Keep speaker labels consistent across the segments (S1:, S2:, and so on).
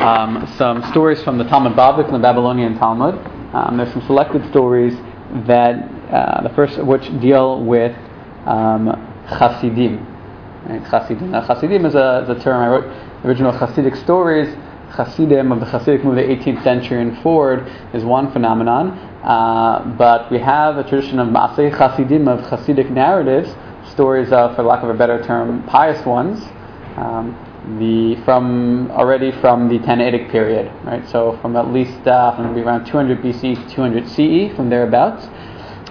S1: um, some stories from the Talmud Bavli, from the Babylonian Talmud. Um, there's some selected stories that uh, the first of which deal with um, Chasidim. Right? Chasidim. Now, is a, is a term I wrote original Hasidic stories. Hasidim of the Hasidic movement, the 18th century and forward, is one phenomenon. Uh, but we have a tradition of Masei Chasidim, of Hasidic narratives, stories of, for lack of a better term, pious ones. Um, the from already from the Tannaitic period, right? So from at least uh, from around 200 BC to 200 CE, from thereabouts.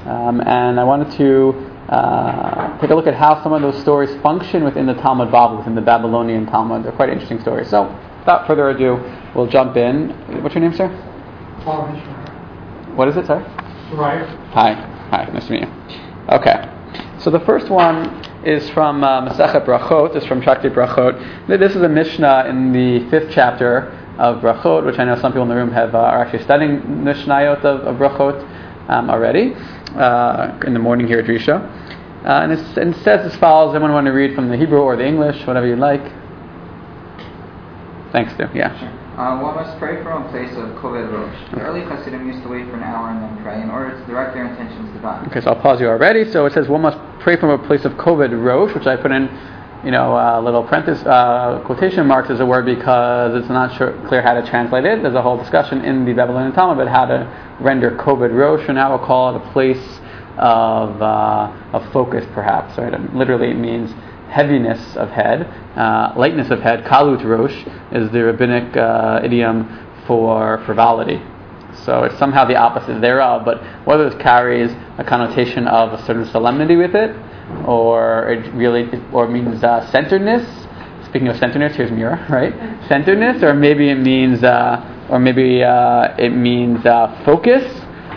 S1: Um, and I wanted to uh, take a look at how some of those stories function within the Talmud Bavli, within the Babylonian Talmud. They're quite interesting stories. So, without further ado, we'll jump in. What's your name, sir? What is it, sir?
S2: Right.
S1: Hi. Hi. Nice to meet you. Okay. So the first one is from uh, Masechet Brachot. It's from Tractate Brachot. This is a Mishnah in the fifth chapter of Brachot, which I know some people in the room have uh, are actually studying Mishnayot of, of Brachot um, already uh, in the morning here at Drisha. Uh, and, and, it says as follows. Anyone want to read from the Hebrew or the English, whatever you'd like? Thanks, Stu. Yeah.
S3: Sure. Uh, one must pray from a place of koved rosh. The early Hasidim used to wait for an hour and then pray in order to direct their intentions to God.
S1: Okay, so I'll pause you already. So it says one must pray from a place of koved rosh, which I put in, you know, a little parenthesis, uh, quotation marks as a word because it's not sure, clear how to translate it. There's a whole discussion in the Babylonian Talmud about how to render koved rosh, and now we'll call it a place of, uh, of focus, perhaps. Right? And literally, it means heaviness of head, uh, lightness of head. Kalut rosh is the rabbinic uh, idiom for frivolity. So it's somehow the opposite thereof, but whether it carries a connotation of a certain solemnity with it, or it really, or means uh, centeredness. Speaking of centeredness, here's Mira, right? Centeredness, or maybe it means, uh, or maybe uh, it means uh, focus.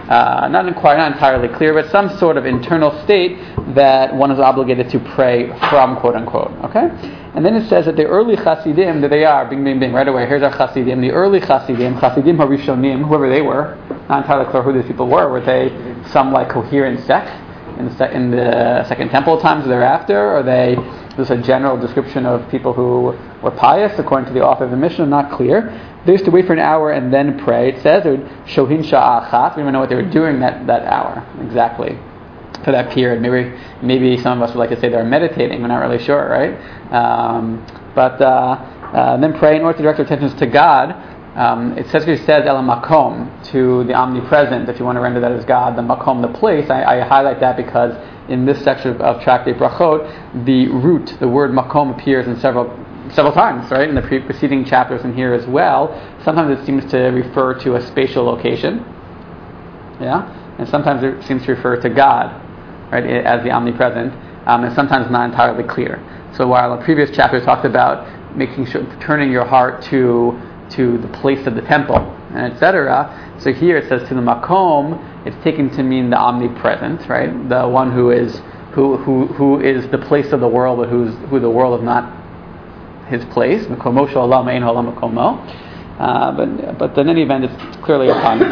S1: Uh, not, quite, not entirely clear, but some sort of internal state that one is obligated to pray from, quote unquote. Okay? And then it says that the early Chasidim, that they are, bing, bing, bing, right away, here's our Chasidim. The early Chasidim, Chasidim Harishonim, whoever they were, not entirely clear who these people were. Were they some like coherent sect in the, in the Second Temple times thereafter? Are they just a general description of people who were pious, according to the author of the Mishnah? Not clear. They used to wait for an hour and then pray. It says, or Shohin Sha'achat. We don't even know what they were doing that, that hour exactly for that period. Maybe maybe some of us would like to say they were meditating. We're not really sure, right? Um, but uh, uh, then pray in order to direct our attentions to God. Um, it says, it says El Makom to the omnipresent. If you want to render that as God, the Makom, the place. I, I highlight that because in this section of, of Tractate Brachot, the root, the word Makom, appears in several several times, right, in the pre- preceding chapters and here as well. Sometimes it seems to refer to a spatial location, yeah, and sometimes it seems to refer to God, right, as the omnipresent, um, and sometimes not entirely clear. So while the previous chapter talked about making sure turning your heart to to the place of the temple and etc. So here it says to the makom, it's taken to mean the omnipresent, right, the one who is who who who is the place of the world, but who's who the world is not his place. Uh, but but in any event, it's clearly a pun.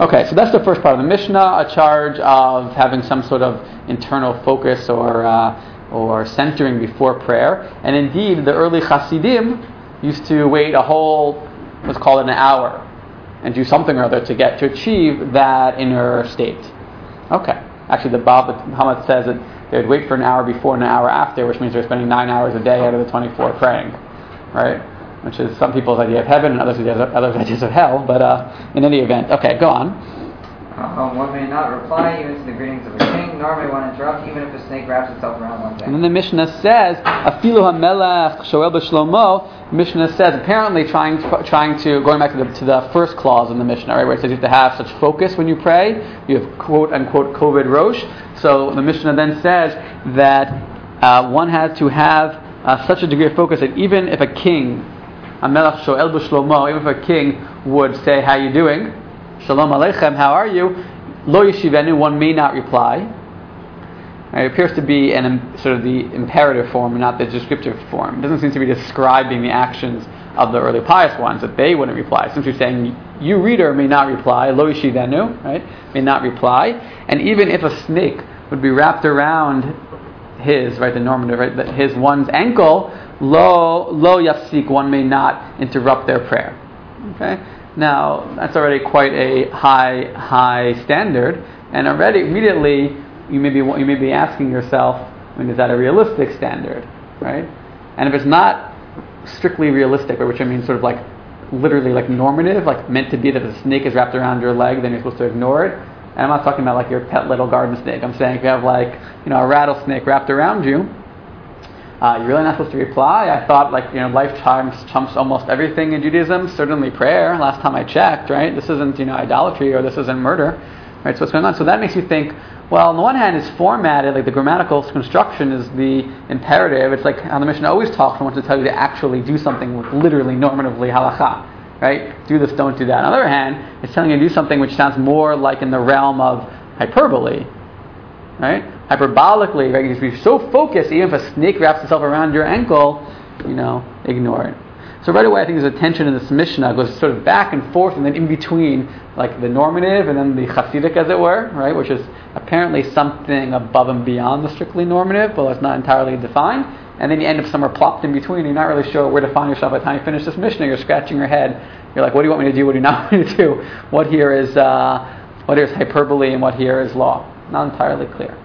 S1: Okay, so that's the first part of the Mishnah, a charge of having some sort of internal focus or uh, or centering before prayer. And indeed, the early Hasidim used to wait a whole, let's call it an hour, and do something or other to get to achieve that inner state. Okay, actually, the Bab Muhammad says that they would wait for an hour before and an hour after, which means they're spending nine hours a day out of the 24 praying, right? Which is some people's idea of heaven and others' ideas of, others' ideas of hell. But uh, in any event, okay, go on.
S3: Um, one may not reply even to the greetings of a king, nor may one interrupt, even if a snake wraps itself around one's neck.
S1: And then the Mishnah says, "Afilu hamelech shoel b'shlomo." Mishnah says, apparently trying to, trying to going back to the, to the first clause in the Mishnah, right, where it says you have to have such focus when you pray. You have quote unquote koved rosh. So the Mishnah then says that uh, one has to have uh, such a degree of focus that even if a king, hamelech shoel b'shlomo, even if a king would say, "How are you doing?" Shalom Aleichem, how are you? Lo yeshivenu, one may not reply. It appears to be an um, sort of the imperative form and not the descriptive form. It doesn't seem to be describing the actions of the early pious ones that they wouldn't reply. Since simply saying, you reader may not reply, lo yeshivenu, right? May not reply. And even if a snake would be wrapped around his, right, the normative, right, his one's ankle, lo, lo yafsik, one may not interrupt their prayer. Okay, now that's already quite a high high standard, and already immediately you may be you may be asking yourself, I mean, is that a realistic standard, right? And if it's not strictly realistic, which I mean sort of like literally like normative, like meant to be that if a snake is wrapped around your leg, then you're supposed to ignore it. And I'm not talking about like your pet little garden snake. I'm saying if you have like you know a rattlesnake wrapped around you, uh, you're really not supposed to reply. I thought like you know life trumps, almost everything in Judaism. Certainly prayer. Last time I checked, right? This isn't you know idolatry or this isn't murder, right? So what's going on? So that makes you think. Well, on the one hand, it's formatted like the grammatical construction is the imperative. It's like how the Mishnah always talks and wants to tell you to actually do something literally normatively halacha, right? Do this, don't do that. On the other hand, it's telling you to do something which sounds more like in the realm of hyperbole, right? Hyperbolically, right? You're so focused, even if a snake wraps itself around your ankle, you know, ignore it. So right away, I think there's a tension in this Mishnah goes sort of back and forth, and then in between, like the normative and then the Hasidic, as it were, right, which is apparently something above and beyond the strictly normative, but it's not entirely defined. And then you end up somewhere plopped in between. You're not really sure where to find yourself by the time you finish this Mishnah. You're scratching your head. You're like, what do you want me to do? What do you not want me to do? What here is uh, what here is hyperbole and what here is law? Not entirely clear.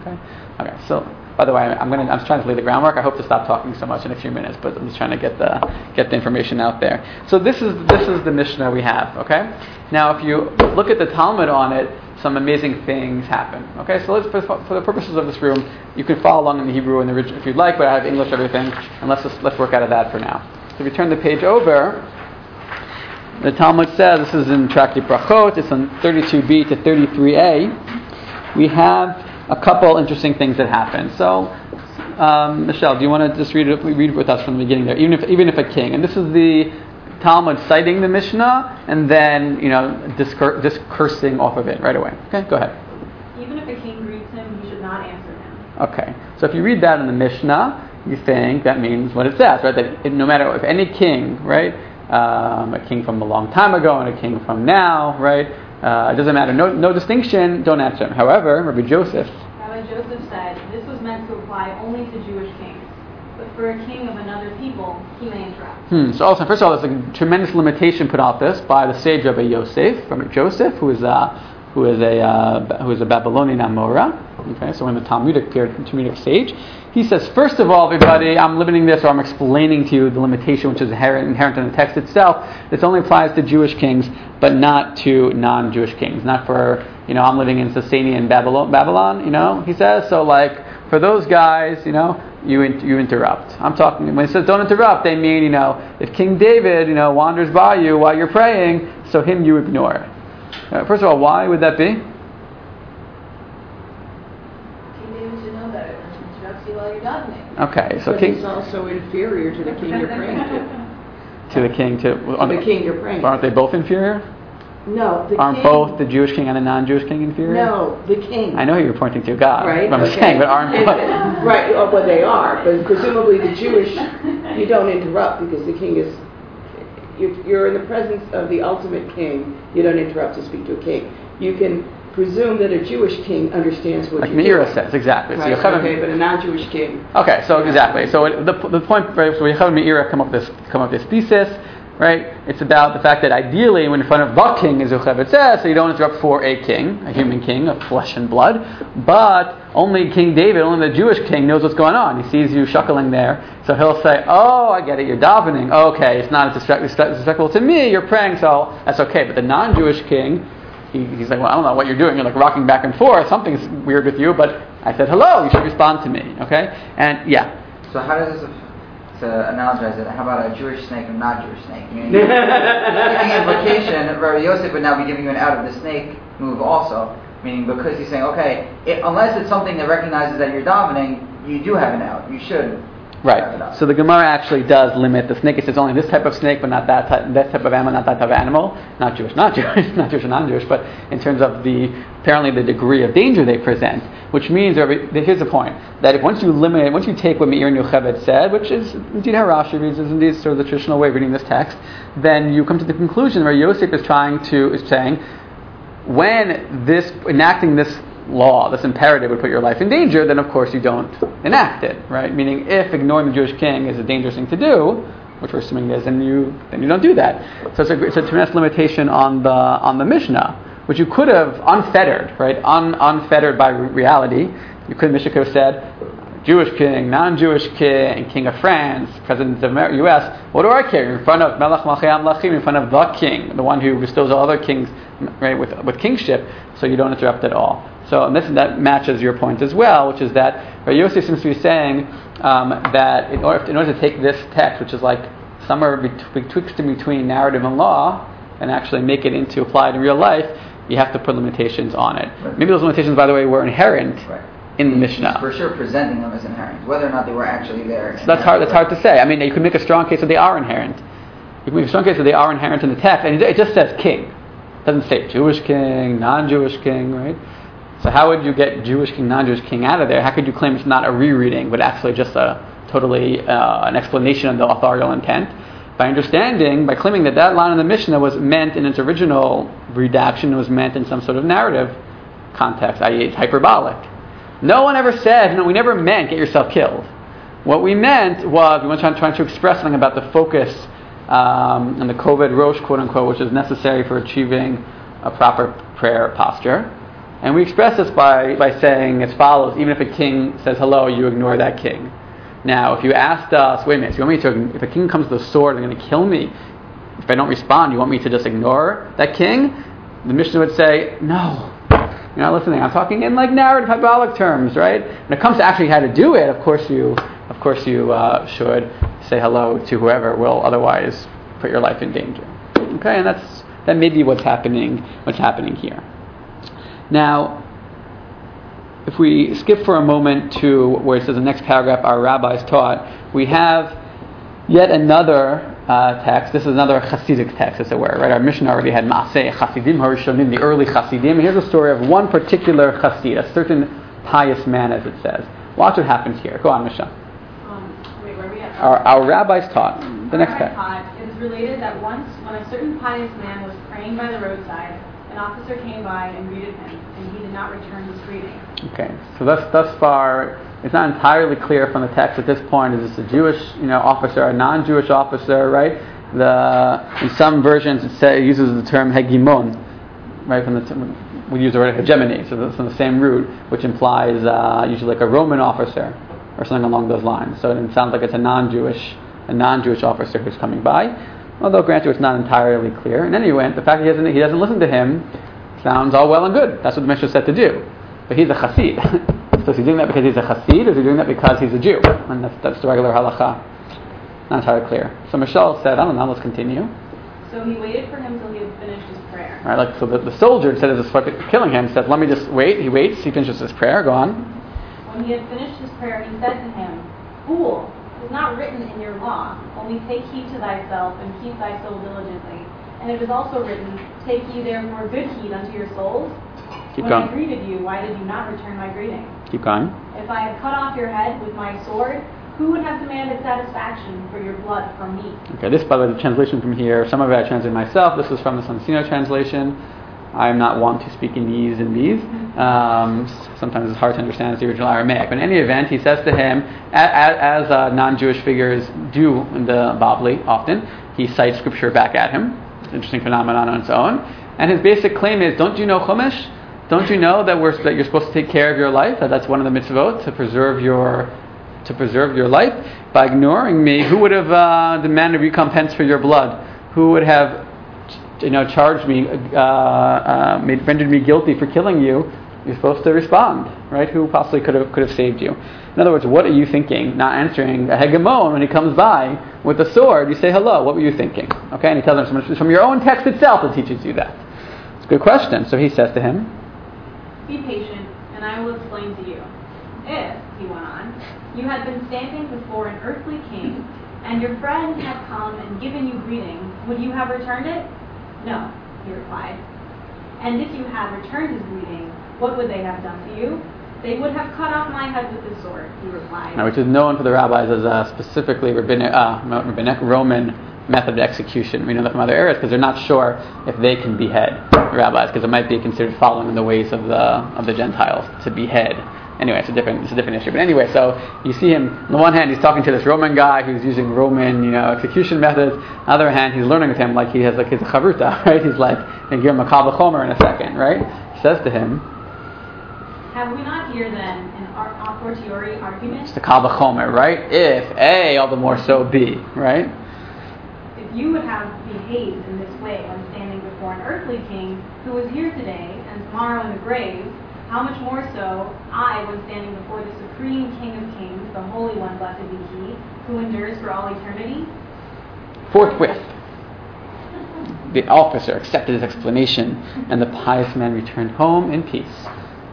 S1: Okay. Okay. So by the way, I'm going to, I'm trying to lay the groundwork. I hope to stop talking so much in a few minutes, but I'm just trying to get the get the information out there. So this is this is the Mishnah we have. Okay. Now, if you look at the Talmud on it, some amazing things happen. Okay. So let's for, for the purposes of this room, you can follow along in the Hebrew and the original if you'd like, but I have English everything, and let's just, let's work out of that for now. So if you turn the page over, the Talmud says this is in Tractate Brachot. It's on 32b to 33a. We have a couple interesting things that happen. So, um, Michelle, do you want to just read it, read it with us from the beginning there? Even if, even if a king, and this is the Talmud citing the Mishnah and then, you know, discur- discoursing off of it right away. Okay, go ahead.
S2: Even if a king greets him, he should not answer him.
S1: Okay, so if you read that in the Mishnah, you think that means what it says, right? That it, no matter if any king, right, um, a king from a long time ago and a king from now, right, uh, it doesn't matter. No, no distinction. Don't answer him. However, Rabbi Joseph.
S2: Rabbi Joseph said this was meant to apply only to Jewish kings, but for a king of another people, he may interrupt.
S1: Hmm. So also, first of all, there's a tremendous limitation put out this by the sage Rabbi Yosef, Rabbi Joseph, who is a who is a uh, who is a Babylonian Amora. Okay, so in the Talmudic period, Talmudic sage, he says, first of all, everybody, I'm limiting this, or I'm explaining to you the limitation which is inherent, in the text itself. This only applies to Jewish kings, but not to non-Jewish kings. Not for, you know, I'm living in Sasanian Babylon, Babylon, you know, he says. So, like, for those guys, you know, you, you interrupt. I'm talking, when he says don't interrupt, they mean, you know, if King David, you know, wanders by you while you're praying, so him you ignore. Uh, first of all, why would that be? Okay, so
S4: but
S1: king.
S4: He's also inferior to the king you're praying to.
S1: To the king, to,
S4: to the king you're praying.
S1: Aren't they both inferior?
S4: No, the
S1: aren't
S4: king,
S1: both the Jewish king and the non-Jewish king inferior?
S4: No, the king.
S1: I know you're pointing to, God.
S4: Right.
S1: I'm
S4: okay.
S1: saying, but aren't
S4: right? Oh, well, they are, but presumably the Jewish, you don't interrupt because the king is. You're in the presence of the ultimate king. You don't interrupt to speak to a king. You can presume that a Jewish king understands what
S1: like
S4: you're
S1: Meira
S4: doing.
S1: says exactly.
S4: Right,
S1: so
S4: okay, but a non-Jewish king.
S1: Okay, so exactly. So it, the, the point, right, so and Meira come up this come up this thesis, right? It's about the fact that ideally, when in front of the king, as Yocheved says, so you don't interrupt for a king, a human king of flesh and blood, but only King David, only the Jewish king knows what's going on. He sees you shuckling there, so he'll say, "Oh, I get it. You're davening. Okay, it's not as disrespectful to me. You're praying, so that's okay." But the non-Jewish king he, he's like, well, I don't know what you're doing. You're like rocking back and forth. Something's weird with you. But I said, hello. You should respond to me. Okay? And yeah.
S3: So how does this, to analogize it, how about a Jewish snake and not Jewish snake? You know, giving implication, Rabbi Yosef would now be giving you an out of the snake move also. Meaning because he's saying, okay, it, unless it's something that recognizes that you're dominating, you do have an out. You should
S1: Right. So the Gemara actually does limit the snake. It says only this type of snake, but not that type, that type of animal, not that type of animal. Not Jewish, not Jewish, not Jewish and non-Jewish, but in terms of the apparently the degree of danger they present. Which means, here's the point: that if once you limit, once you take what Meir and Yocheved said, which is indeed how Rashi reads, is indeed sort of the traditional way of reading this text, then you come to the conclusion where Yosef is trying to is saying, when this enacting this law, this imperative would put your life in danger, then of course you don't enact it, right? Meaning, if ignoring the Jewish king is a dangerous thing to do, which we're assuming is, and you then you don't do that. So it's a, it's a tremendous limitation on the on the Mishnah, which you could have unfettered, right? Un, unfettered by reality. You could Mishnah could have said, Jewish king, non-Jewish king, king of France, president of the U.S. What do I care? In front of Melech Malchei Amlachim, in front of the king, the one who bestows all other kings, right, with, with kingship, so you don't interrupt at all. So and this that matches your point as well, which is that right, Yosef seems to be saying um, that in order, in order to take this text, which is like somewhere betwixt in between narrative and law, and actually make it into applied in real life, you have to put limitations on it.
S3: Right.
S1: Maybe those limitations, by the way, were inherent
S3: Right.
S1: In the Mishnah.
S3: for sure presenting them as inherent, whether or not they were actually there.
S1: So that's hard. That's hard to say. I mean, you can make a strong case that they are inherent. You can make a strong case that they are inherent in the text, and it just says king. It doesn't say Jewish king, non-Jewish king, right? So how would you get Jewish king, non-Jewish king out of there? How could you claim it's not a rereading, but actually just a totally uh, an explanation of the authorial intent? By understanding, by claiming that that line in the Mishnah was meant in its original redaction, was meant in some sort of narrative context, i.e., it's hyperbolic. No one ever said, no, we never meant get yourself killed. What we meant was we were trying, to express something about the focus um, and the koved rosh, quote unquote, which is necessary for achieving a proper prayer posture. And we express this by, by saying as follows even if a king says hello, you ignore that king. Now, if you asked us, wait a minute, so you want me to, if a king comes with a sword and they're going to kill me, if I don't respond, you want me to just ignore that king? The Mishnah would say, no, you're not listening. I'm talking in like narrative hyperbolic terms, right? When it comes to actually how to do it, of course you, of course you uh, should say hello to whoever will otherwise put your life in danger. Okay, and that's that may be what's happening. What's happening here. Now, if we skip for a moment to where it says the next paragraph, our rabbis taught, we have yet another uh, text. This is another Hasidic text, as it were. Right? Our mission already had Maaseh Chasidim Harishonim, the early Chasidim. And here's a story of one particular Chasid, a certain pious man, as it says. Watch what happens here. Go on, Misha.
S2: Um, wait, where we at?
S1: Our, our rabbis taught. The next text.
S2: It is related that once, when a certain pious man was praying by the roadside, an officer came by and greeted him, and he did not return his greeting.
S1: Okay, so thus thus far, it's not entirely clear from the text at this point. Is this a Jewish, you know, officer, a non-Jewish officer, right? The in some versions it, say, it uses the term hegemon, right? From the we use the word hegemony, so that's from the same root, which implies uh, usually like a Roman officer or something along those lines. So it sounds like it's a non-Jewish, a non-Jewish officer who's coming by. Although granted, it's not entirely clear. In any event, the fact he doesn't, he doesn't listen to him sounds all well and good. That's what the Mishnah said to do. But he's a chassid. so is he doing that because he's a chassid, or is he doing that because he's a Jew? And that's, that's the regular halacha. Not entirely clear. So Michelle said, I don't know, let's continue.
S2: So he waited for him till he had finished his prayer.
S1: All right, like, so the, the soldier, instead of just killing him, said, let me just wait. He waits, he finishes his prayer, go on.
S2: When he had finished his prayer, he said to him, Fool, it is not written in your law, only take heed to thyself and keep thy soul diligently. And it is also written, Take ye therefore good heed unto your souls.
S1: Keep
S2: when I greeted you, why did you not return my greeting?
S1: Keep going.
S2: If I had cut off your head with my sword, who would have demanded satisfaction for your blood from me?
S1: Okay, this, by the way, the translation from here, some of it I translated myself. This is from the Soncino translation. I am not one to speak in these and these. Um, sometimes it's hard to understand the original Aramaic. But in any event, he says to him, a- a- as uh, non-Jewish figures do in the Babli often, he cites scripture back at him. Interesting phenomenon on its own. And his basic claim is, don't you know Chumash? Don't you know that, we're, that you're supposed to take care of your life? That that's one of the mitzvot, to preserve your to preserve your life. By ignoring me, who would have uh, demanded recompense for your blood? Who would have, you know, charged me, uh, uh, made, rendered me guilty for killing you? You're supposed to respond, right? Who possibly could have could have saved you? In other words, what are you thinking? Not answering a hegemon when he comes by with a sword. You say hello. What were you thinking? Okay, and he tells him from your own text itself that teaches you that. It's a good question. So he says to him,
S2: Be patient, and I will explain to you. If, he went on, you had been standing before an earthly king, and your friend had come and given you greeting, would you have returned it? No, he replied. And if you had returned his greeting, what would they have done to you? They would have cut off my head with the sword, he replied.
S1: Now, which is known for the rabbis as a specifically rabbinic, uh, rabbinic Roman method of execution. We know that from other areas because they're not sure if they can behead the rabbis because it might be considered following in the ways of the of the Gentiles to behead anyway, it's a different it's a different issue. But anyway, so you see him on the one hand he's talking to this Roman guy who's using Roman you know execution methods. On the other hand, he's learning with him like he has like his chavruta, right? He's like and give him a kal in a second, right? He says to him,
S2: Have we not here then an ar- a fortiori argument?
S1: it's the kal right? If A, all the more so B, right?
S2: You would have behaved in this way when standing before an earthly king who is here today and tomorrow in the grave, how much more so I when standing before the supreme King of Kings, the Holy One, blessed be He, who endures for all eternity?
S1: Forthwith, the officer accepted his explanation, and the pious man returned home in peace.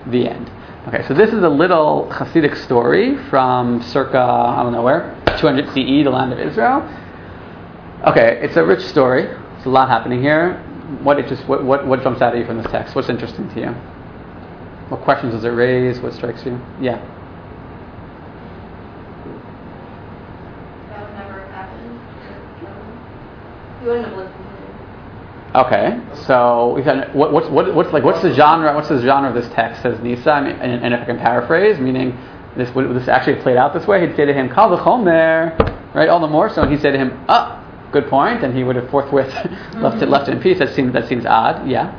S1: The end. Okay, so this is a little Hasidic story from circa, I don't know where, 200 CE, the land of Israel. Okay, it's a rich story. There's a lot happening here. What, it just, what, what, what jumps out at you from this text? What's interesting to you? What questions does it raise? What strikes you? Yeah.
S5: That would never have happened. You wouldn't have listened.
S1: Okay, so we've had, what, what's, what, what's like what's the genre? What's the genre of this text? Says Nisa, I mean, and, and if I can paraphrase, meaning this would this actually played out this way. He'd say to him, call "Kal v'chomer," right? All the more so. And he'd say to him, "Ah, good and he would have forthwith left it left it in peace. That seems that seems odd. Yeah.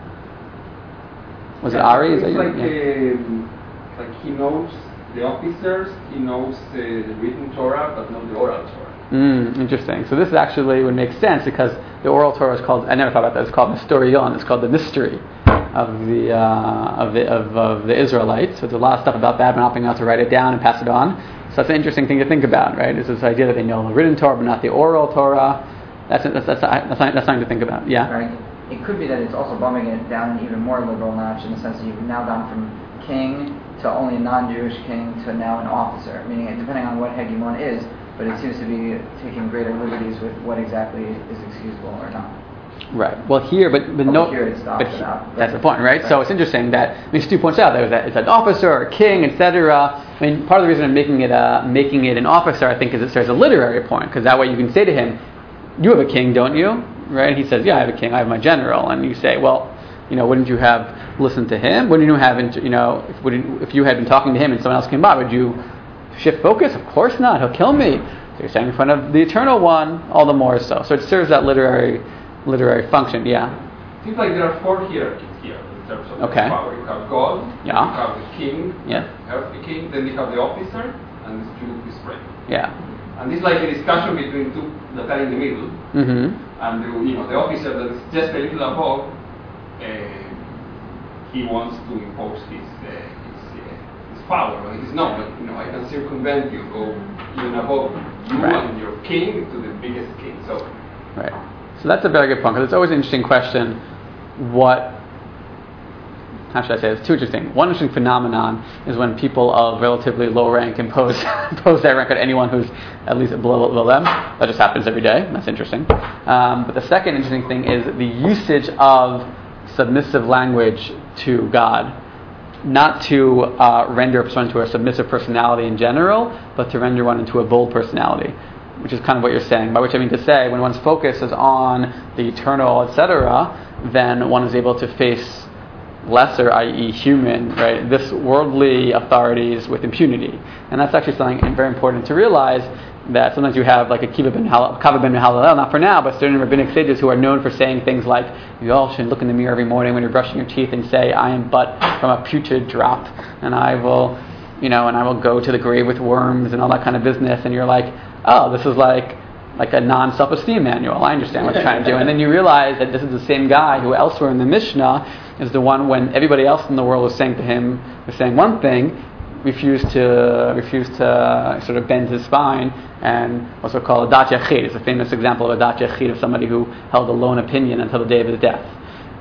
S1: Was it Ari? Is
S6: It's
S1: that
S6: like,
S1: you?
S6: um, like he knows the officers, he knows uh, the written Torah, but not the oral Torah.
S1: Mm, interesting. So this actually would make sense because the oral Torah is called. I never thought about that. It's called the Mysterion. It's called the mystery of the uh, of the of, of the Israelites. So there's a lot of stuff about that, but not being able to write it down and pass it on. So that's an interesting thing to think about, right? Is this idea that they know the written Torah but not the oral Torah? That's that's that's, that's, something, that's something to think about. Yeah.
S3: Right? It could be that it's also bumming it down an even more liberal notch in the sense that you've now gone from king to only a non-Jewish king to now an officer, meaning it, depending on what hegemon is, but it seems to be taking greater liberties with what exactly is excusable or not.
S1: Right. Well, here, but but
S3: Over
S1: no,
S3: here
S1: but he-
S3: out.
S1: that's the point, right? So it's interesting that I mean, Stu points out that it's an officer or a king, etc. I mean, part of the reason I'm making it a making it an officer, I think, is it serves a literary point because that way you can say to him, "You have a king, don't you?" Right? And he says, "Yeah, I have a king. I have my general." And you say, "Well, you know, wouldn't you have listened to him? Wouldn't you have, you know, if, wouldn't, if you had been talking to him and someone else came by, would you shift focus? Of course not. He'll kill me." So you're standing in front of the eternal one, all the more so. So it serves that literary literary function. Yeah.
S6: Seems like there are four hierarchies here in terms of
S1: Okay.
S6: power. You have God,
S1: Yeah.
S6: you have the king,
S1: Yeah.
S6: earthly king, then you have the officer, and the student is praying.
S1: Yeah.
S6: And this is like a discussion between two that are in the middle,
S1: Mm-hmm.
S6: and the, you know the officer that is just a little above, uh, he wants to impose his uh, his, uh, his power. And he's no, but you know I can circumvent you, go even above you
S1: Right.
S6: and your king to the biggest king. So
S1: Right. So that's a very good point because it's always an interesting question. What? How should I say? It's two interesting. One interesting phenomenon is when people of relatively low rank impose impose that rank on anyone who's at least below, below them. That just happens every day. That's interesting. Um, but the second interesting thing is the usage of submissive language to God not to uh, render someone into a submissive personality in general, but to render one into a bold personality, which is kind of what you're saying. By which I mean to say, when one's focus is on the eternal, etc., then one is able to face lesser, i.e., human, right, this worldly authorities with impunity. And that's actually something very important to realize that sometimes you have like Akavya ben, Hal- not for now, but certain rabbinic sages who are known for saying things like, you all should look in the mirror every morning when you're brushing your teeth and say, I am but from a putrid drop, and I will, you know, and I will go to the grave with worms and all that kind of business. And you're like, oh, this is like like a non-self-esteem manual. I understand what you're trying to do. And then you realize that this is the same guy who elsewhere in the Mishnah is the one when everybody else in the world was saying to him, was saying one thing, refused to refused to sort of bend his spine and also called a da'at yachid. It's a famous example of a da'at yachid of somebody who held a lone opinion until the day of his death.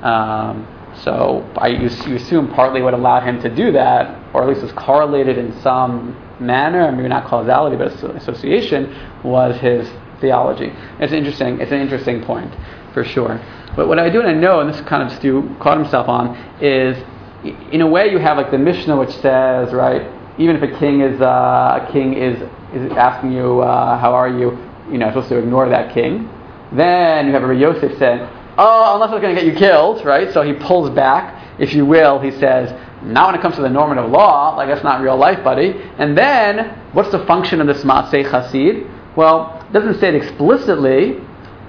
S1: Um, so I, you, you assume partly what allowed him to do that, or at least was correlated in some manner, maybe not causality, but association, was his theology. It's interesting. It's an interesting point for sure. But what I do want to know, and this kind of Stu caught himself on, is in a way you have like the Mishnah which says, right, even if a king is uh, a king is is asking you uh, how are you, you know, supposed to ignore that king. Then you have Rabbi Yosef saying, oh, unless it's going to get you killed, right? So he pulls back, if you will. He says, Not when it comes to the normative law, like that's not real life, buddy. And then, what's the function of this Maaseh Chasid? Well, doesn't say it explicitly,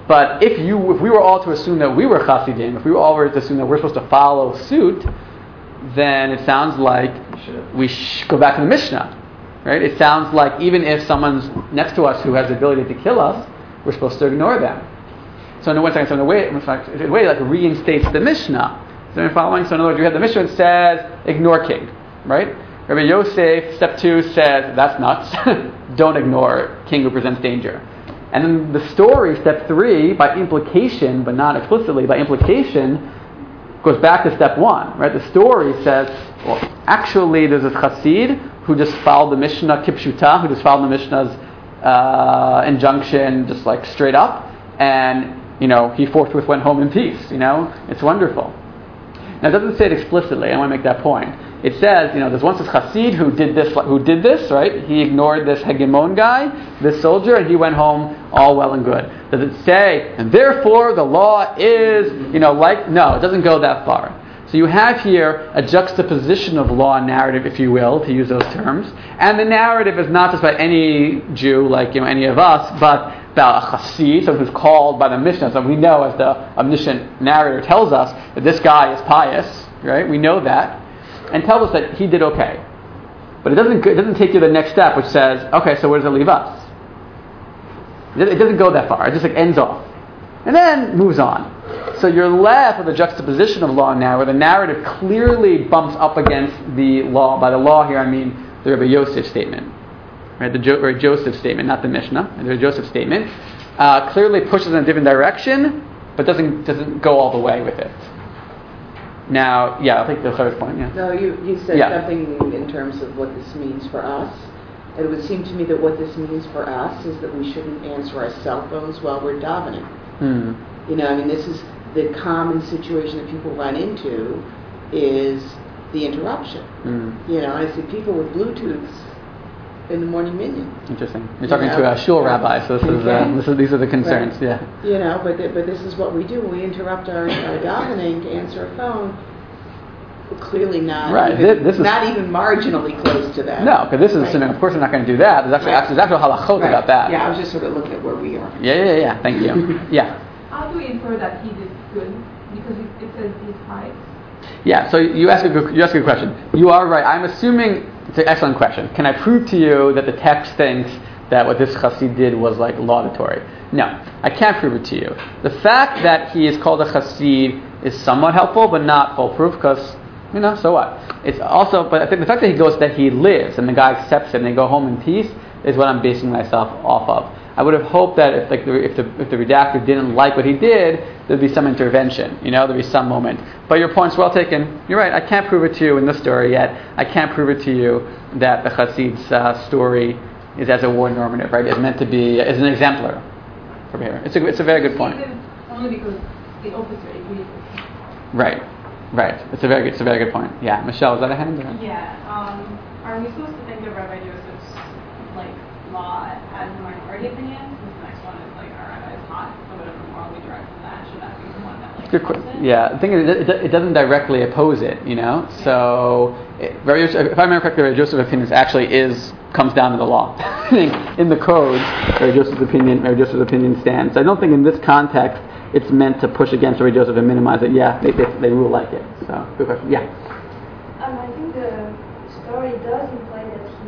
S1: but if you, if we were all to assume that we were Chasidim, if we were all were to assume that we're supposed to follow suit, then it sounds like we sh- go back to the Mishnah, right? It sounds like even if someone's next to us who has the ability to kill us, we're supposed to ignore them. So in a way, so in a way, in fact, in a way, like reinstates the Mishnah. So you're following. So in other words, you have the Mishnah that says ignore king, right? Rabbi Yosef, step two says that's nuts. Don't ignore king who presents danger. And then the story, step three, by implication, but not explicitly, by implication, goes back to step one, right? The story says, well, actually, there's a chassid who just followed the Mishnah kifshuta, who just followed the Mishnah's uh, injunction just like straight up, and you know he forthwith went home in peace. You know, it's wonderful. Now, it doesn't say it explicitly. I want to make that point. It says, you know, there's once this chassid who did this, who did this, right? He ignored this hegemon guy, this soldier, and he went home all well and good. Does it say, and therefore the law is, you know, like? No, it doesn't go that far. So you have here a juxtaposition of law and narrative, if you will, to use those terms. And the narrative is not just by any Jew, like you know any of us, but about a chassid, someone who's called by the Mishnah. So we know, as the omniscient narrator tells us, that this guy is pious, right? We know that, and tells us that he did okay. But it doesn't, it doesn't take you to the next step, which says, okay, so where does it leave us? It doesn't go that far. It just like ends off, and then moves on. So you're left with a juxtaposition of law now, where the narrative clearly bumps up against the law. By the law here, I mean the Rabbi Yosef statement right? The jo- or Joseph statement, not the Mishnah. The Joseph statement uh, clearly pushes in a different direction, but doesn't doesn't go all the way with it. Now, yeah, I think the third point. Yeah.
S4: No, you, you said
S1: Yeah.
S4: something in terms of what this means for us. It would seem to me that what this means for us is that we shouldn't answer our cell phones while we're davening.
S1: Hmm.
S4: You know, I mean, this is the common situation that people run into is the interruption.
S1: Hmm.
S4: You know, I see people with Bluetooths in the morning minyan.
S1: Interesting. You're talking
S4: Yeah.
S1: to a shul rabbi, so this is, uh, this is these are the concerns.
S4: Right.
S1: Yeah.
S4: You know, but th- but this is what we do. We interrupt our, our davening to answer a phone. We're clearly not
S1: Right.
S4: even,
S1: Thi- this is-
S4: not even marginally close to that.
S1: No, because this is
S4: Right.
S1: of course we're not going to do that. There's actually
S4: Right.
S1: there's actual halachot
S4: Right.
S1: about that.
S4: Yeah, I was just sort of looking at where we are.
S1: Yeah, yeah, yeah. Thank you. yeah.
S5: How do we infer that he did good? Because it, it says he's high.
S1: Yeah, so you ask a good, you ask a good question. You are right. I'm assuming it's an excellent question. Can I prove to you that the text thinks that what this chassid did was like laudatory? No, I can't prove it to you. The fact that he is called a chassid is somewhat helpful, but not foolproof because you know, so what? It's also, but I think the fact that he goes that he lives and the guy accepts it and they go home in peace is what I'm basing myself off of. I would have hoped that if, like, the, if, the, if the redactor didn't like what he did, there'd be some intervention, you know, there'd be some moment. But your point's well taken. You're right, I can't prove it to you in this story yet. I can't prove it to you that the Chassid's uh, story is as a war normative, right? Is meant to be, is an exemplar from here. It's a, it's a very good point.
S5: Only because the officer agrees.
S1: Right, right. It's a very good, it's a very good point. Yeah, Michelle, is that a hand? Or?
S2: Yeah, um, are we supposed to think of Rabbi Joseph's, like, law as a minority opinion? Next one is like, our rabbi is hot, so whatever moral we derive from that, should that be the one that, like,
S1: Good
S2: trumps
S1: question. Yeah, the thing is, it, it, it doesn't directly oppose it, you know. So, it, if I remember correctly, Rabbi Joseph's opinion actually is comes down to the law. I think in the code, Rabbi Joseph's opinion, Rabbi Joseph's opinion stands. I don't think in this context it's meant to push against Rabbi Joseph and minimize it. Yeah, they, they, they rule like it. So, good question. Yeah.
S7: Um, I think the story does imply that he,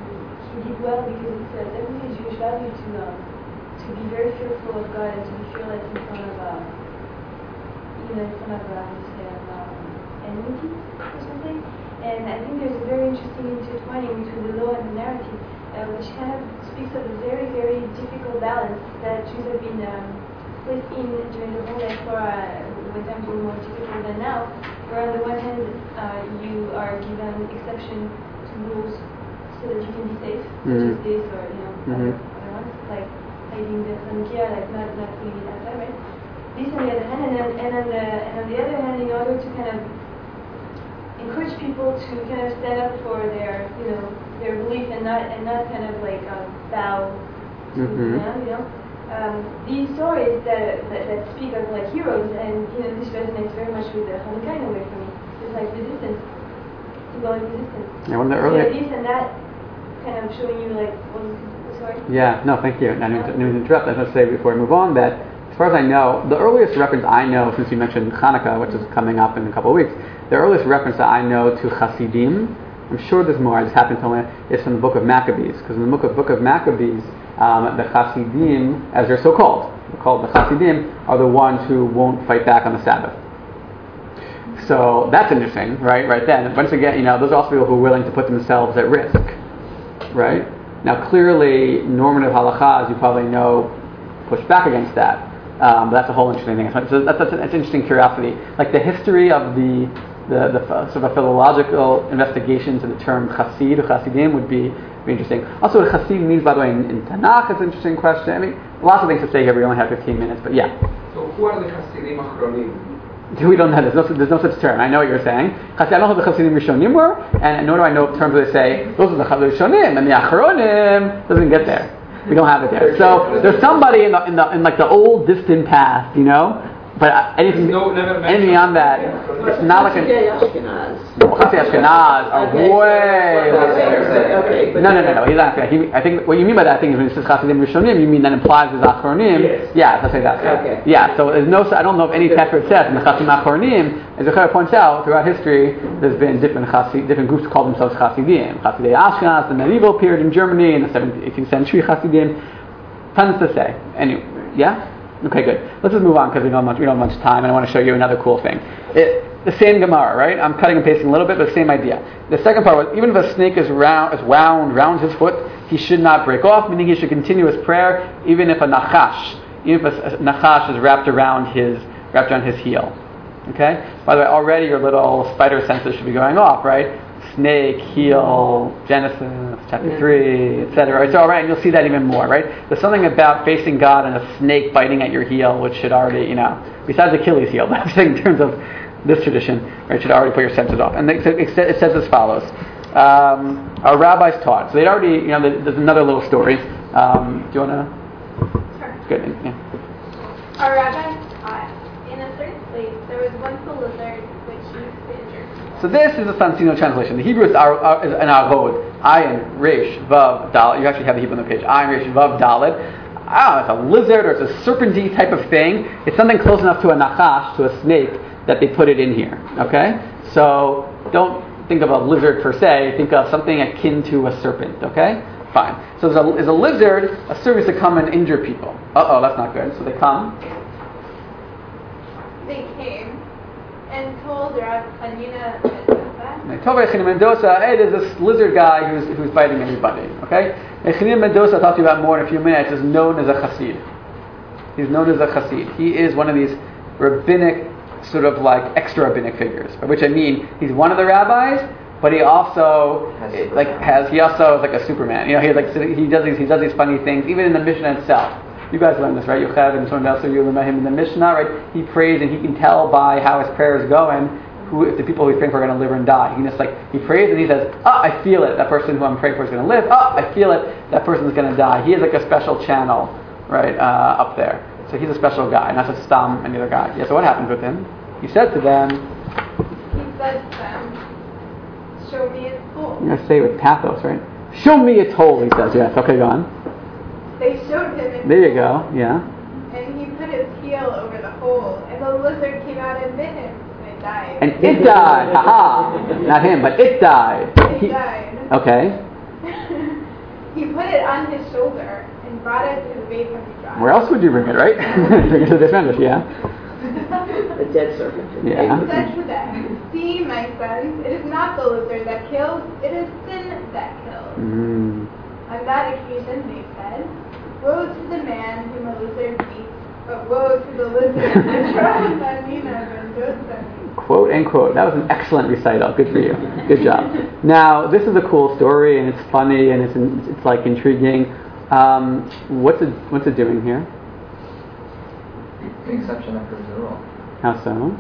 S7: he did well because it says every Jewish value to to be very fearful of God and to be fearless in front of um, you know in front of um, say, of, um, enmity or something. And I think there's a very interesting intertwining between the law and the narrative, uh, which kind of speaks of a very very difficult balance that Jews have been um, placed in during the whole life for uh, when times were more difficult than now. Where on the one hand, uh, you are given exception to rules so that you can be safe, such as this or you know
S1: Mhm.
S7: other, other ones, like hiding the Hanukkah, like not not it outside, right? This on the other hand, and then and on the and on the other hand, in order to kind of encourage people to kind of stand up for their you know their belief and not and not kind of like um, bow to
S1: Mhm.
S7: them, you know. Um, these stories that, that that speak of like heroes, and you know this resonates very much with the Hanukkah in a way for me. It's like resistance. in resistance.
S1: Yeah, one of the earlier-
S7: this and that kind of showing you like, well, sorry.
S1: Yeah, no, thank you. I didn't, mean to interrupt. I to say before I move on that, as far as I know, the earliest reference I know, since you mentioned Hanukkah, which is coming up in a couple of weeks, the earliest reference that I know to Hasidim, I'm sure there's more, I just happened to learn, is from the book of Maccabees. Because in the book of, book of Maccabees, um, the Hasidim, as they're so called, they're called the Hasidim, are the ones who won't fight back on the Sabbath. So that's interesting, right? Right then. Once again, you know, those are also people who are willing to put themselves at risk, right? Now, clearly, normative halacha, as you probably know, push back against that. Um, but that's a whole interesting thing. So that's, that's, an, interesting curiosity. Like the history of the, the, the sort of philological investigation to the term chassid or chassidim would be, be interesting. Also, what chassid means, by the way, in, in Tanakh is an interesting question. I mean, lots of things to say here. We only have 15 minutes, but yeah.
S6: So who are the Hasidim Achronim?
S1: We don't know. There's no, there's no such term. I know what you're saying. I don't know who the Chassidim Rishonim were, and nor do I know terms they say those are the Chassidim and the Achronim doesn't get there. We don't have it there. So there's somebody in the in the in like the old distant past, you know. But uh, anything,
S6: No,
S1: anything beyond that, it's not like
S4: an. Ashkenaz.
S1: Well, Chassidei Ashkenaz are
S4: Okay, so-
S1: way.
S4: Okay, okay, but-
S1: No, no, no, no. He's not. He, I think what you mean by that thing is when it says Chassidim Rishonim, you mean that implies there's Achronim.
S4: Yes.
S1: Yeah, let's say that.
S4: Okay.
S1: Yeah. So there's no. I don't know if any text says in the Chassidim Achronim. As Zechariah points out, throughout history, there's been different Chassid, different groups call themselves Chassidim. Chassidei Ashkenaz, the medieval period in Germany in the 17th, 18th century Chassidim. Tons to say. Anyway, yeah. Okay, good. Let's just move on because we don't have much. We don't have much time, and I want to show you another cool thing. It, the same Gemara, right? I'm cutting and pasting a little bit, but same idea. The second part was even if a snake is round, is wound round his foot, he should not break off, meaning he should continue his prayer, even if a nachash, even if a, nachash is wrapped around his wrapped around his heel. Okay. By the way, already your little spider senses should be going off, right? Snake, heel, Genesis, chapter
S4: Yeah.
S1: three, etc. It's all right, and you'll see that even more, right? There's something about facing God and a snake biting at your heel, which should already, you know, besides Achilles' heel, but I'm saying in terms of this tradition, right, should already put your senses off. And it, it it says as follows: um, Our rabbis taught. So they'd already, you know, there's another little story. Um, do you want to?
S5: Sure.
S1: Good. Yeah.
S5: Our rabbi taught in a certain place there was once a lizard which used to injure people.
S1: So this is a Soncino translation. The Hebrew is, ar, ar, is an arod. Ayin, Resh, Vav, Dalet. You actually have the Hebrew on the page. Ayin, Resh, Vav, Dalet. Ah, it's a lizard or it's a serpenty type of thing. It's something close enough to a nachash, to a snake, that they put it in here. Okay? So don't think of a lizard per se. Think of something akin to a serpent. Okay? Fine. So there's a, there's a lizard, a service to come and injure people. Uh oh, that's not good. So they come.
S5: They came and told Rav Hanina ben Dosa,
S1: And they told Rechinim ben Dosa, hey, there's this lizard guy who's, who's biting everybody. Okay? Rechinim ben Dosa, I'll talk to you about more in a few minutes, is known as a chassid. He's known as a chassid. He is one of these rabbinic, sort of like extra rabbinic figures. By which I mean, he's one of the rabbis, but he also
S3: Has
S1: eh, like has he also is like a Superman. You know, he like he does these he does these funny things even in the Mishnah itself. You guys learned this, right? Yochav and someone else you learned about him in the Mishnah, right? He prays and he can tell by how his prayer is going who if the people he's praying for are going to live or die. He just like he prays and he says, "Ah, I feel it. That person who I'm praying for is going to live. Ah, I feel it. That person's going to die." He is like a special channel, right, uh, up there. So he's a special guy, not just Stam, any other guy. Yeah. So what happens with him? He said to them,
S5: he said to them, Show me its hole.
S1: going to say it with pathos, right? Show me its hole, he says. Yes. Okay, go on.
S5: They showed him its
S1: There you go. Yeah.
S5: And he put his heel over the hole, and the lizard came out and bit him, and it died.
S1: And it died. Haha. Not him, but it died.
S5: it
S1: He-
S5: died.
S1: okay.
S5: he put it on his shoulder and brought it to the Beit HaMikdash.
S1: Where else would you bring it, right? bring it to the members, yeah.
S4: The dead serpent.
S1: Yeah.
S5: It said to them, See, my sons, it is not the lizard that kills, it is sin that kills.
S1: Mm.
S5: On that occasion they said, Woe to the man whom a lizard beats, but woe to the lizard that drives Anina and Joseph.
S1: Quote and quote. That was an excellent recital. Good for you. Good job. Now, this is a cool story, and it's funny, and it's it's like intriguing. Um, what's it What's it doing here?
S3: The exception that proves the rule.
S1: How so?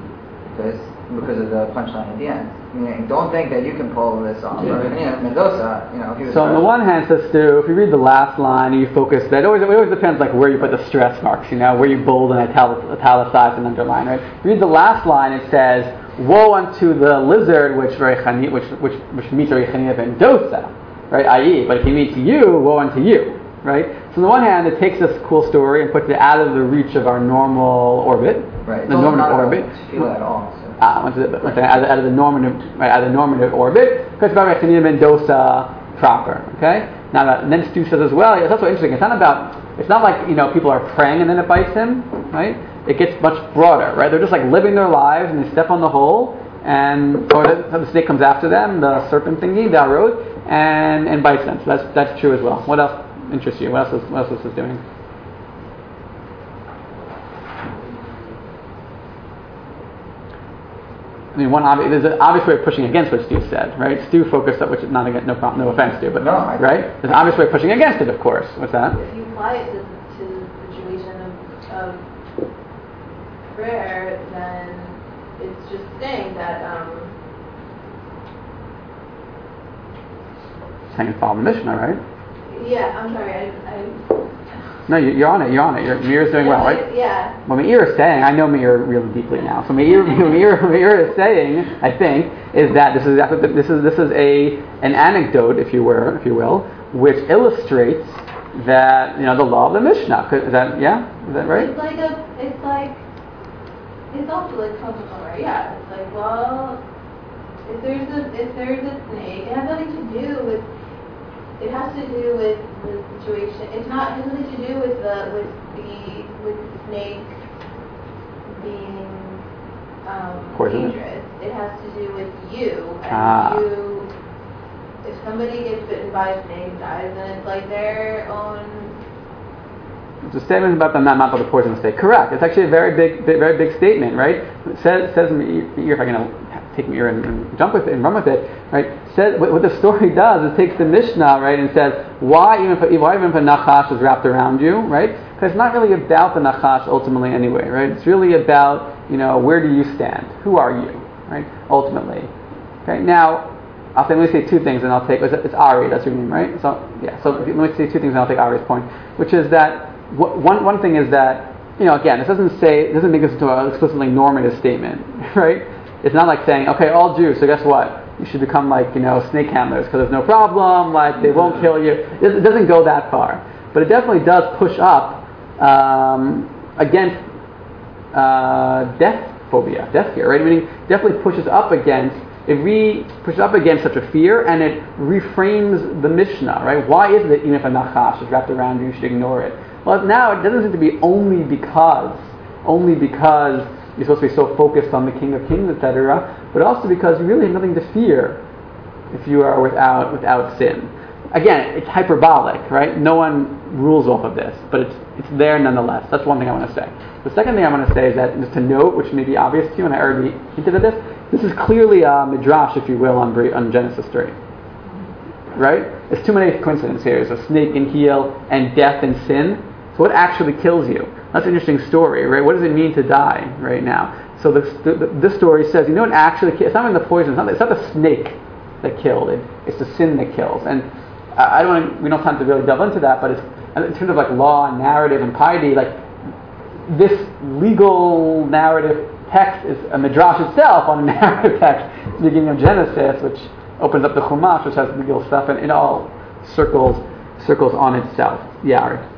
S3: Because because of the punchline at the end. Meaning, don't think that you can pull this off. Rabbi Hanina ben Dosa, you know, he was.
S1: So on the one hand, says Stu, if you read the last line and you focus, that always it always depends like where you put the stress marks, you know, where you bold and italic, italicize and underline, right? If you read the last line, it says, "Woe unto the lizard which Reichani, which which which meets Reichani ben Dosa," right? I.e., but if he meets you, woe unto you, right? So on the one hand, it takes this cool story and puts it out of the reach of our normal orbit,
S3: Right.
S1: The
S3: also
S1: normative
S3: not
S1: orbit.
S3: about Tefillah at all. So.
S1: Ah, out, of, the normative, right, out of the normative orbit. Because ben Dosa proper. Okay. Now, that, then Stu says as well. It's also interesting. It's not about. It's not like you know people are praying and then it bites him, right? It gets much broader, right? They're just like living their lives and they step on the hole and or the, the snake comes after them, the serpent thingy down road, and and bites them. So that's that's true as well. What else interests you? What else is, what else is this doing? I mean, one obvious, there's an obvious way of pushing against what Stu said, right? Stu focused on, which is not against, no problem, no offense, Stu, but
S3: No, I-
S1: right? There's an obvious way of pushing against it, of course. What's that?
S7: If you apply it to, to the situation of, of prayer, then it's just saying that, um,
S1: Saying follow the Mishnah, right?
S7: yeah, I'm sorry, I, I.
S1: No, you, you're on it. You're on it. Your Meir's doing well, right?
S7: Yeah.
S1: What Meir is saying, I know Meir really deeply now. So Meir, Meir, Meir is saying, I think, is that this is exactly this is this is a an anecdote, if you were, if you will, which illustrates that you know the law of the Mishnah. Is that yeah? Is that right?
S7: It's like a, it's like, it's also like Coca-Cola, yeah, it's like, well, if there's a, if there's a snake, it has nothing to do with, it has to do with the situation, it's not, it has nothing to do with the, with the, with the snake being, um,
S1: Poisonous?
S7: dangerous. It has to do with you,
S1: Ah.
S7: and you, if somebody gets bitten by a snake, dies, then it's like their own
S1: It's a statement about the not, not about the poison state. Correct. It's actually a very big, very big statement, right? It says says if I can take Meir and, and jump with it and run with it, right? Says what, what the story does is takes the Mishnah, right, and says why even if, why even if a nachash is wrapped around you, right? Because it's not really about the nachash ultimately anyway, right? It's really about you know where do you stand? Who are you, right? Ultimately, okay. Now I'll say, let me say two things, and I'll take it's, Ari. That's your name, right? So yeah. So let me say two things, and I'll take Ari's point, which is that one one thing is that you know again, this doesn't say it doesn't make this into an explicitly normative statement, right? It's not like saying, okay, all Jews, so guess what? You should become like you know snake handlers because there's no problem, like they won't kill you. It, doesn't go that far, but it definitely does push up um, against uh, death phobia, death fear, right? Meaning definitely pushes up against it re pushes up against such a fear and it reframes the Mishnah, right? Why is it that even if a nachash is wrapped around you, you should ignore it? Well, now it doesn't seem to be only because, only because you're supposed to be so focused on the King of Kings, etc., but also because you really have nothing to fear if you are without without sin. Again, it's hyperbolic, right? No one rules off of this, but it's it's there nonetheless. That's one thing I want to say. The second thing I want to say is that just to note, which may be obvious to you, and I already hinted at this, this is clearly a midrash, if you will, on, on Genesis three. Right? It's too many coincidences here. There's a snake and heel, and death and sin. So what actually kills you? That's an interesting story, right? What does it mean to die right now? So this, this story says, you know what actually kills? It's not even the poison. It's not, it's not the snake that killed. It, it's the sin that kills. And I don't. Want, we don't have time to really delve into that, but it's in terms of like law and narrative and piety, like this legal narrative text is a midrash itself on a narrative text, the beginning of Genesis, which opens up the Chumash, which has legal stuff, and it all circles circles on itself. Yeah.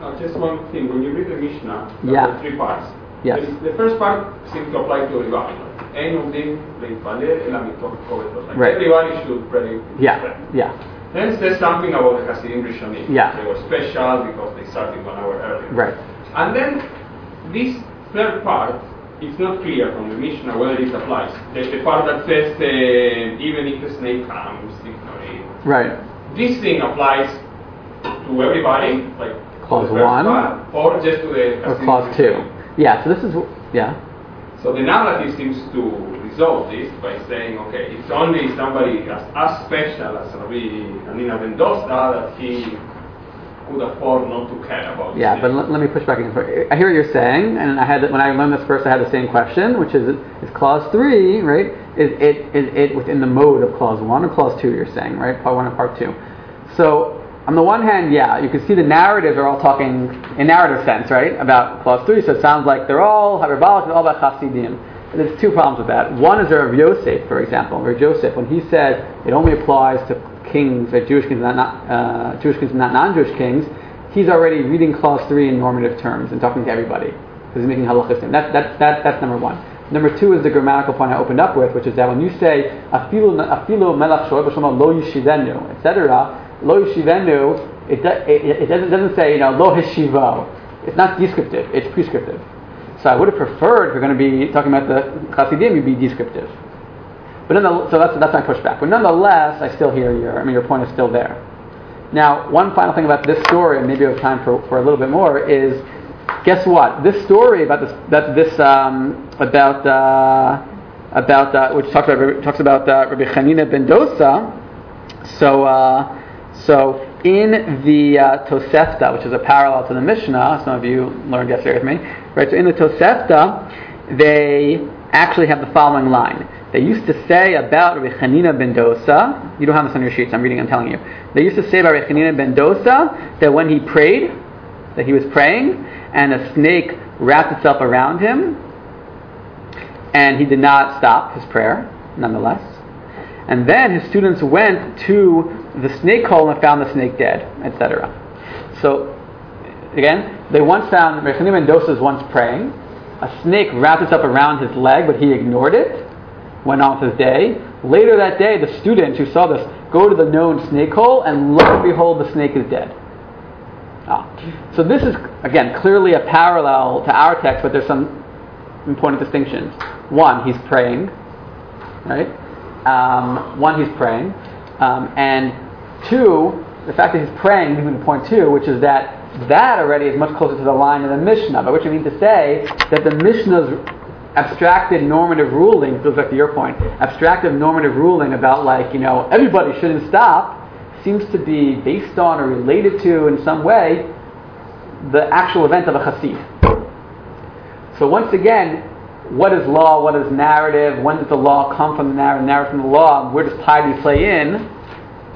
S6: Uh, just one thing. When you read the Mishnah, there
S1: yeah.
S6: are three parts.
S1: Yes.
S6: The, the first part seems to apply to everybody. Any of them, like
S1: right.
S6: everybody should pray.
S1: Yeah.
S6: Pray.
S1: Yeah.
S6: Then says something about the Hasidim Rishonim.
S1: Yeah.
S6: They were special because they started one hour earlier.
S1: Right.
S6: And then this third part it's not clear from the Mishnah whether it applies. The, the part that says uh, even if the snake comes, ignore it.
S1: Right.
S6: This thing applies to everybody, like
S1: Clause one.
S6: or just to the
S1: Or clause two. Yeah. So this is yeah.
S6: So the narrative seems to resolve this by saying, okay, it's only somebody as, as special as Rabbi Chanina ben Dosa that he could afford not to care about.
S1: Yeah,
S6: it.
S1: but let, let me push back again. I hear what you're saying, and I had when I learned this first, I had the same question, which is: Is clause three right? Is it is it within the mode of clause one or clause two? You're saying right? Part one and part two. So on the one hand, yeah, you can see the narratives are all talking in narrative sense, right, about clause three. So it sounds like they're all hyperbolic, they're all about chassidim. There's two problems with that. One is Rav Yosef, for example. Rav Yosef, when he said it only applies to kings, like Jewish kings, not, uh, Jewish kings, not non-Jewish kings, he's already reading clause three in normative terms and talking to everybody because he's making halachas. That, that, that, that's number one. Number two is the grammatical point I opened up with, which is that when you say afilu melach lo yishivenu, etc., lo yishivenu, it, it, it doesn't, doesn't say you know lo hishivo. It's not descriptive; it's prescriptive. So I would have preferred if you're going to be talking about the Chassidim, you'd be descriptive. But nonetheless, so that's, that's my pushback. But nonetheless, I still hear your, I mean, your point is still there. Now, one final thing about this story, and maybe we have time for, for a little bit more, is guess what? This story about this, that this um, about uh, about uh, which talks about talks about uh, Rabbi Chanina ben Dosa. So uh, so in the uh, Tosefta, which is a parallel to the Mishnah, some of you learned yesterday with me, right? So in the Tosefta, they actually have the following line. They used to say about Rabbi Chanina ben Dosa, you don't have this on your sheets, I'm reading, I'm telling you. They used to say about Rabbi Chanina ben Dosa that when he prayed, that he was praying, and a snake wrapped itself around him, and he did not stop his prayer, nonetheless. And then his students went to the snake hole and found the snake dead, etc. So, again, they once found ben Dosa was once praying. A snake wrapped itself around his leg, but he ignored it went on with his day. Later that day, the students who saw this go to the known snake hole, and lo and behold, the snake is dead. Ah. So this is, again, clearly a parallel to our text, but there's some important distinctions. One, he's praying, right? Um, one, he's praying. Um, and two, the fact that he's praying leads me to point two, which is that that already is much closer to the line of the Mishnah, by which I mean to say that the Mishnah's abstracted normative ruling, goes back to your point, abstracted normative ruling about like, you know, everybody shouldn't stop seems to be based on or related to in some way the actual event of a chassid. So once again, what is law? What is narrative? When does the law come from the narrative? Narrative from the law? Where does piety play in?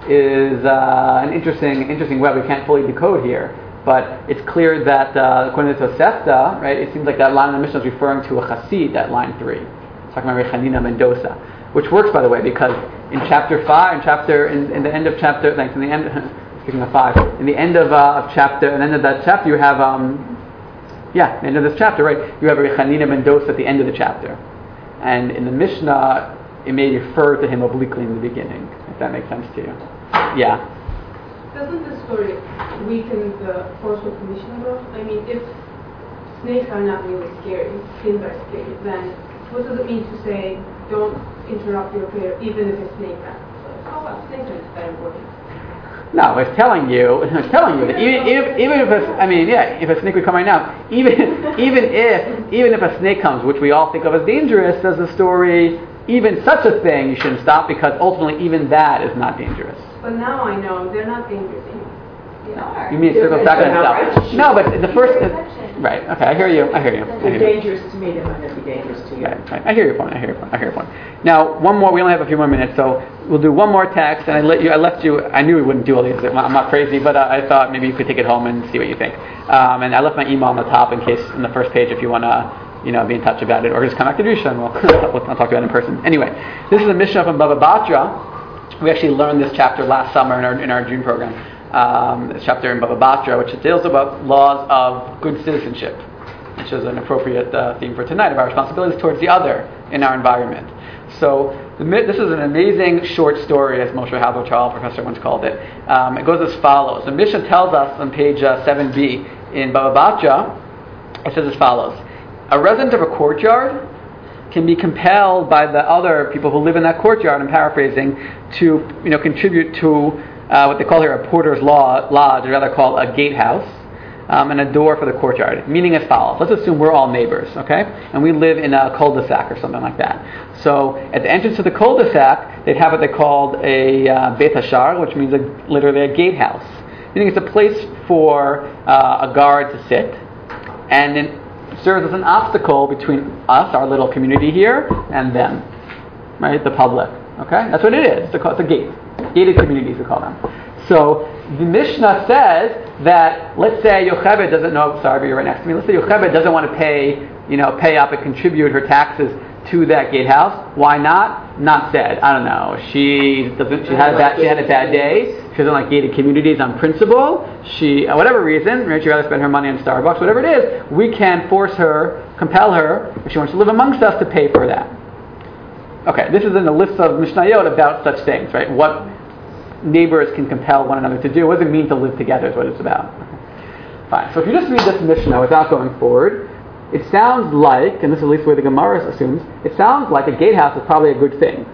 S1: Is uh, an interesting, interesting web we can't fully decode here. But it's clear that uh, according to Tosefta, right, it seems like that line in the Mishnah is referring to a chassid, that line three. It's talking about Rechanina ben Dosa, which works, by the way, because in chapter five, in chapter, in, in the end of chapter, thanks, in the end, speaking of five, in the end of, uh, of chapter, in the end of that chapter, you have, um, yeah, end of this chapter, right, you have Rechanina ben Dosa at the end of the chapter. And in the Mishnah, it may refer to him obliquely in the beginning, if that makes sense to you. Yeah.
S8: Doesn't the story weaken the force of Mishnah though? I mean, if snakes are not really scary, skins are scary, then what does it mean to say don't interrupt your prayer even if a snake comes? Oh well, snakes are that important.
S1: No, it's telling you, it's telling you that even, even, even if a, I mean, yeah, if a snake would come right now, even, even if, even if a snake comes, which we all think of as dangerous, says the story, even such a thing you shouldn't stop because ultimately even that is not dangerous.
S8: But now I know they're not dangerous anymore.
S2: They are.
S1: You mean it circles back on itself? No, but the first, right? Okay, I hear you. I hear you. I
S4: They're
S1: hear
S4: dangerous to me, they might not be dangerous to you.
S1: Right, right. I hear your point. I hear your point. I hear your point. Now, one more. We only have a few more minutes, so we'll do one more text. And I let you. I left you. I knew we wouldn't do all these. I'm not, crazy, but uh, I thought maybe you could take it home and see what you think. Um, and I left my email on the top in case in the first page if you want to, you know, be in touch about it, or just come back to Drisha and we'll, we'll I'll talk about it in person. Anyway, this is a Mishnah from Baba Batra. We actually learned this chapter last summer in our in our June program. Um, this chapter in Baba Batra, which deals about laws of good citizenship which is an appropriate uh, theme for tonight, of our responsibilities towards the other in our environment. So this is an amazing short story, as Moshe Halbertal, professor, once called it. Um, it goes as follows. The Mishnah tells us on page uh, 7b in Baba Batra, it says as follows. A resident of a courtyard can be compelled by the other people who live in that courtyard, I'm paraphrasing, to you know, contribute to uh, what they call here a porter's law, lodge, or rather called a gatehouse um, and a door for the courtyard, meaning as follows. Let's assume we're all neighbors, okay? And we live in a cul-de-sac or something like that. So at the entrance to the cul-de-sac, they'd have what they called a uh, Beit Hashar, which means a, literally a gatehouse. Meaning it's a place for uh, a guard to sit, and it serves as an obstacle between us, our little community here, and them, right? The public. Okay, that's what it is. It's a, it's a gate, gated communities we call them. So the Mishnah says that let's say Yochebed doesn't know. Sorry, you're right next to me. Let's say Yochebed doesn't want to pay, you know, pay up and contribute her taxes to that gatehouse. Why not? Not said. I don't know. She doesn't. She had a bad. She had a bad day. She doesn't like gated communities on principle. She, uh, whatever reason, right? She'd rather spend her money on Starbucks. Whatever it is, we can force her, compel her, if she wants to live amongst us, to pay for that. Okay, this is in the list of Mishnayot about such things, right? What neighbors can compel one another to do. What does it mean to live together? Is what it's about. Fine. So if you just read this Mishnah without going forward, it sounds like, and this is at least where the Gemara assumes, it sounds like a gatehouse is probably a good thing.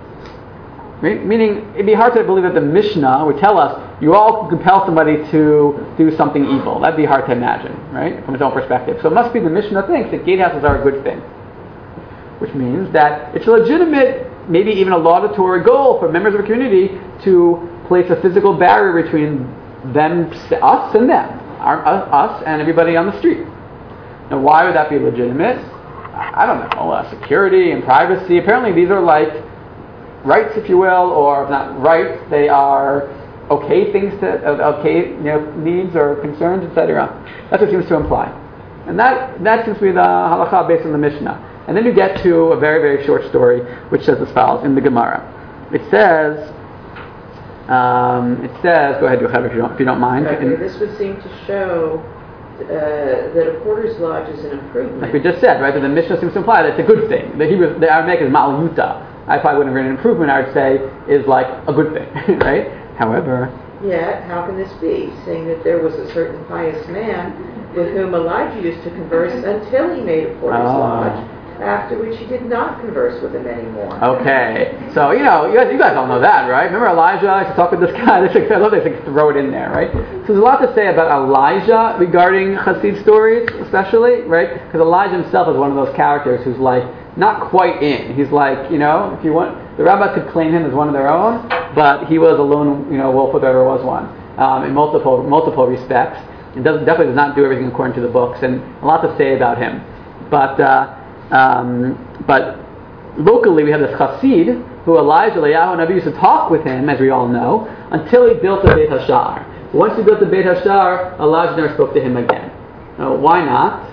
S1: Right? Meaning, it'd be hard to believe that the Mishnah would tell us you all compel somebody to do something evil. That'd be hard to imagine, right, from its own perspective. So it must be the Mishnah thinks that gatehouses are a good thing, which means that it's a legitimate, maybe even a laudatory goal for members of a community to place a physical barrier between them, us, and them, our, us, and everybody on the street. Now, why would that be legitimate? I don't know. Uh, security and privacy. Apparently, these are like rights, if you will, or if not rights, they are okay things to okay you know needs or concerns, etc. That's what it seems to imply, and that that seems to be the halacha based on the Mishnah. And then you get to a very very short story, which says as follows in the Gemara. It says. Um, it says, go ahead, Yochel, if you don't, if you don't mind.
S4: Okay, this would seem to show uh, that a porter's lodge is an improvement.
S1: Like we just said, right? That the Mishnah seems to imply that it's a good thing. The Hebrew, the Aramaic is ma'aluta. I probably wouldn't have written an improvement. I would say is like a good thing, right? However,
S4: Yet, how can this be, seeing that there was a certain pious man with whom Elijah used to converse until he made a porter's
S1: Oh. Ah.
S4: lodge, after which he did not converse with him anymore?
S1: Okay, so you know, you guys, you guys all know that, right? Remember Elijah? I used to talk with this guy. This, I love this. Like, throw it in there, right? So there's a lot to say about Elijah regarding Hasid stories, especially, right? Because Elijah himself is one of those characters who's like not quite in. He's like, you know, if you want, the rabbis could claim him as one of their own, but he was a lone, you know, wolf if ever was one, um, in multiple multiple respects. It doesn't definitely does not do everything according to the books, and a lot to say about him. But uh, um, but locally we have this Chassid who Elijah, Eliyahu, HaNavi used to talk with him, as we all know, until he built the Beit Hashar. Once he built the Beit Hashar, Elijah never spoke to him again. Now, why not?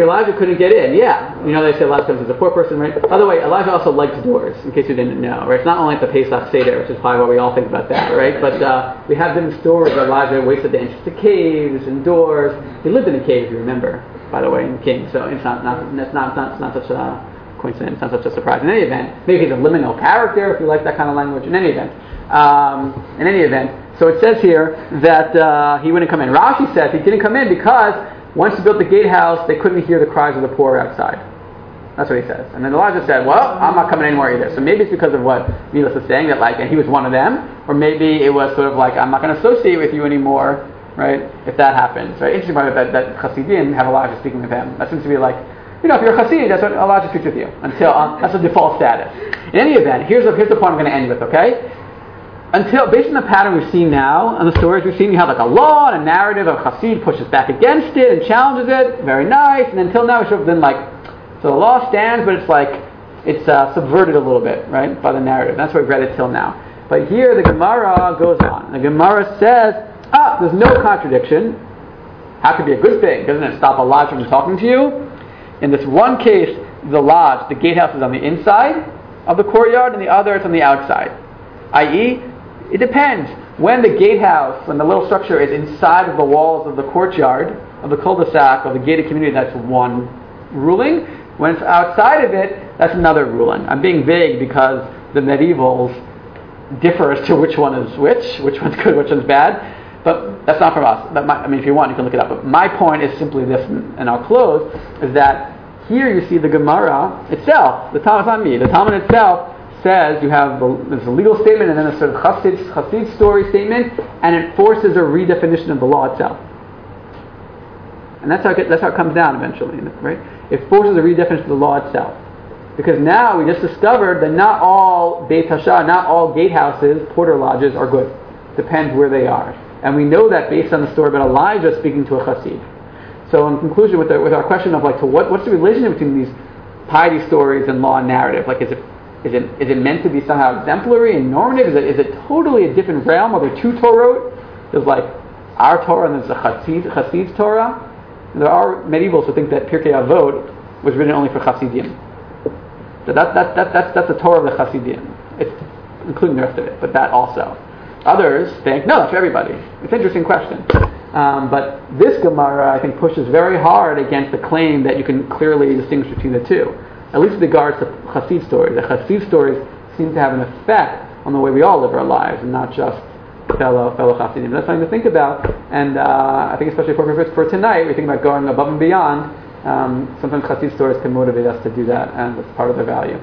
S1: Elijah couldn't get in. Yeah, you know they say a lot of times he's a poor person, right? By the way, Elijah also likes doors. In case you didn't know, right? It's not only at the Pesach Seder, which is probably what we all think about that, right? But uh, we have them stories where Elijah wasted the entrance to caves and doors. He lived in a cave, you remember, by the way, in King. So it's not not it's not not, it's not such a coincidence, it's not such a surprise. In any event, maybe he's a liminal character if you like that kind of language. In any event, um, in any event, so it says here that uh, he wouldn't come in. Rashi says he didn't come in because once he built the gatehouse, they couldn't hear the cries of the poor outside. That's what he says. And then Elijah said, well, I'm not coming anymore either. So maybe it's because of what Milas is saying, that like, and he was one of them, or maybe it was sort of like, I'm not going to associate with you anymore, right, if that happens. Right? Interesting about that, that Hasidim have Elijah speaking with them. That seems to be like, you know, if you're a Hasid, that's what Elijah speaks with you, until, uh, that's the default status. In any event, here's, the here's the point I'm going to end with, okay? Until based on the pattern we've seen now on the stories we've seen, you have like a law and a narrative of Hasid pushes back against it and challenges it. Very nice. And until now, it's sort of been like, so the law stands, but it's like it's uh, subverted a little bit, right, by the narrative. That's why we've read it till now. But here the Gemara goes on. The Gemara says, ah, there's no contradiction. How could be a good thing? Doesn't it stop a lodge from talking to you? In this one case, the lodge, the gatehouse is on the inside of the courtyard, and the other is on the outside. I.e., it depends. When the gatehouse, when the little structure is inside of the walls of the courtyard, of the cul-de-sac, of the gated community, that's one ruling. When it's outside of it, that's another ruling. I'm being vague because the medievals differ as to which one is which, which one's good, which one's bad. But that's not from us. But my, I mean, if you want, you can look it up. But my point is simply this, and I'll close, is that here you see the Gemara itself, the Talmud the Talmud itself says you have the, there's a legal statement and then a sort of Chassid, Chassid story statement, and it forces a redefinition of the law itself. And that's how it, that's how it comes down eventually, right? It forces a redefinition of the law itself. Because now we just discovered that not all Beit Hashar, not all gatehouses, porter lodges, are good. depends where they are. And we know that based on the story about Elijah speaking to a chassid. So in conclusion, with, the, with our question of like, to what, what's the relationship between these piety stories and law and narrative? Like, is it, is it, is it meant to be somehow exemplary and normative? Is it, is it totally a different realm? Are there two Torah? There's like our Torah and there's the chassid, chassid's Torah. And there are medievals who think that Pirkei Avot was written only for chassidim. So that, that, that, that's, that's the Torah of the chassidim. It's including the rest of it, but that also. Others think, no, that's for everybody. It's an interesting question. Um, but this Gemara, I think, pushes very hard against the claim that you can clearly distinguish between the two. At least with regards to Chassid stories. The Chassid stories seem to have an effect on the way we all live our lives, and not just fellow fellow Chassidim. That's something to think about, and uh, I think especially for, for tonight, we think about going above and beyond. Um, sometimes Chassid stories can motivate us to do that, and it's part of their value.